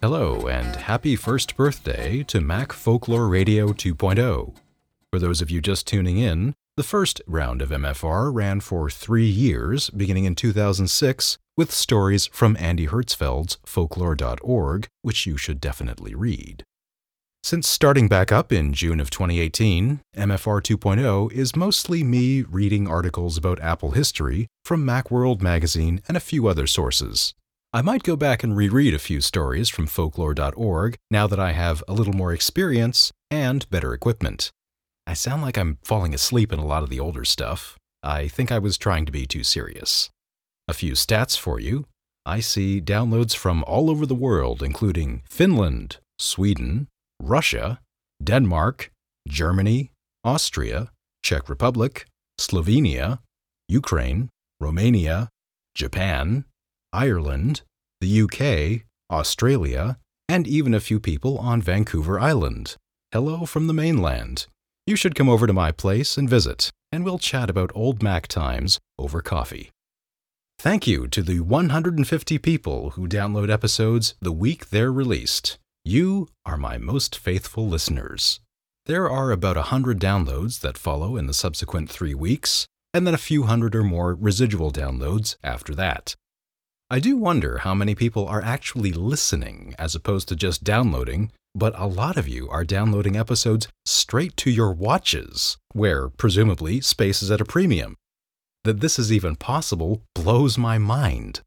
Hello, and happy first birthday to Mac Folklore Radio 2.0. For those of you just tuning in, the first round of MFR ran for three years, beginning in 2006, with stories from Andy Hertzfeld's folklore.org, which you should definitely read. Since starting back up in June of 2018, MFR 2.0 is mostly me reading articles about Apple history from Macworld magazine and a few other sources. I might go back and reread a few stories from folklore.org now that I have a little more experience and better equipment. I sound like I'm falling asleep in a lot of the older stuff. I think I was trying to be too serious. A few stats for you. I see downloads from all over the world, including Finland, Sweden, Russia, Denmark, Germany, Austria, Czech Republic, Slovenia, Ukraine, Romania, Japan, Ireland, the UK, Australia, and even a few people on Vancouver Island. Hello from the mainland. You should come over to my place and visit, and we'll chat about old Mac times over coffee. Thank you to the 150 people who download episodes the week they're released. You are my most faithful listeners. There are about a hundred downloads that follow in the subsequent three weeks, and then a few hundred or more residual downloads after that. I do wonder how many people are actually listening as opposed to just downloading, but a lot of you are downloading episodes straight to your watches, where presumably space is at a premium. That this is even possible blows my mind.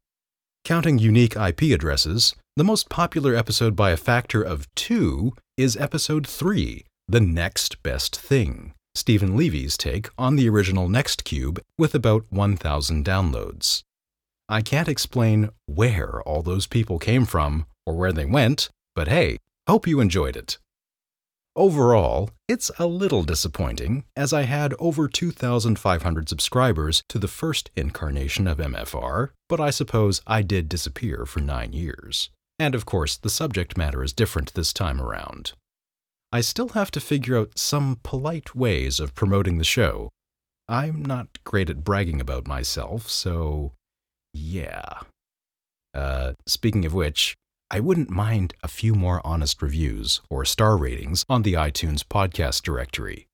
Counting unique IP addresses, the most popular episode by a factor of two is episode 3, The Next Best Thing, Steven Levy's take on the original Nextcube with about 1,000 downloads. I can't explain where all those people came from or where they went, but hey, hope you enjoyed it. Overall, it's a little disappointing, as I had over 2,500 subscribers to the first incarnation of MFR, but I suppose I did disappear for nine years. And of course, the subject matter is different this time around. I still have to figure out some polite ways of promoting the show. I'm not great at bragging about myself, so yeah. Uh, speaking of which, I wouldn't mind a few more honest reviews or star ratings on the iTunes podcast directory.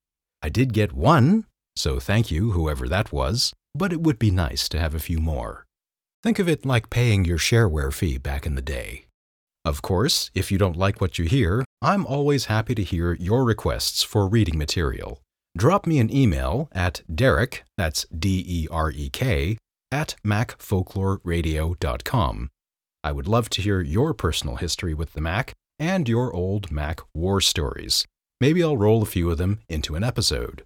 I did get one, so thank you, whoever that was, but it would be nice to have a few more. Think of it like paying your shareware fee back in the day. Of course, if you don't like what you hear, I'm always happy to hear your requests for reading material. Drop me an email at derek, that's D E R E K, at macfolkloreradio.com. I would love to hear your personal history with the Mac and your old Mac war stories. Maybe I'll roll a few of them into an episode.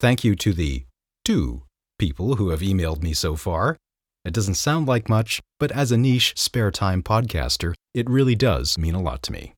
Thank you to the two people who have emailed me so far. It doesn't sound like much, but as a niche spare time podcaster, it really does mean a lot to me.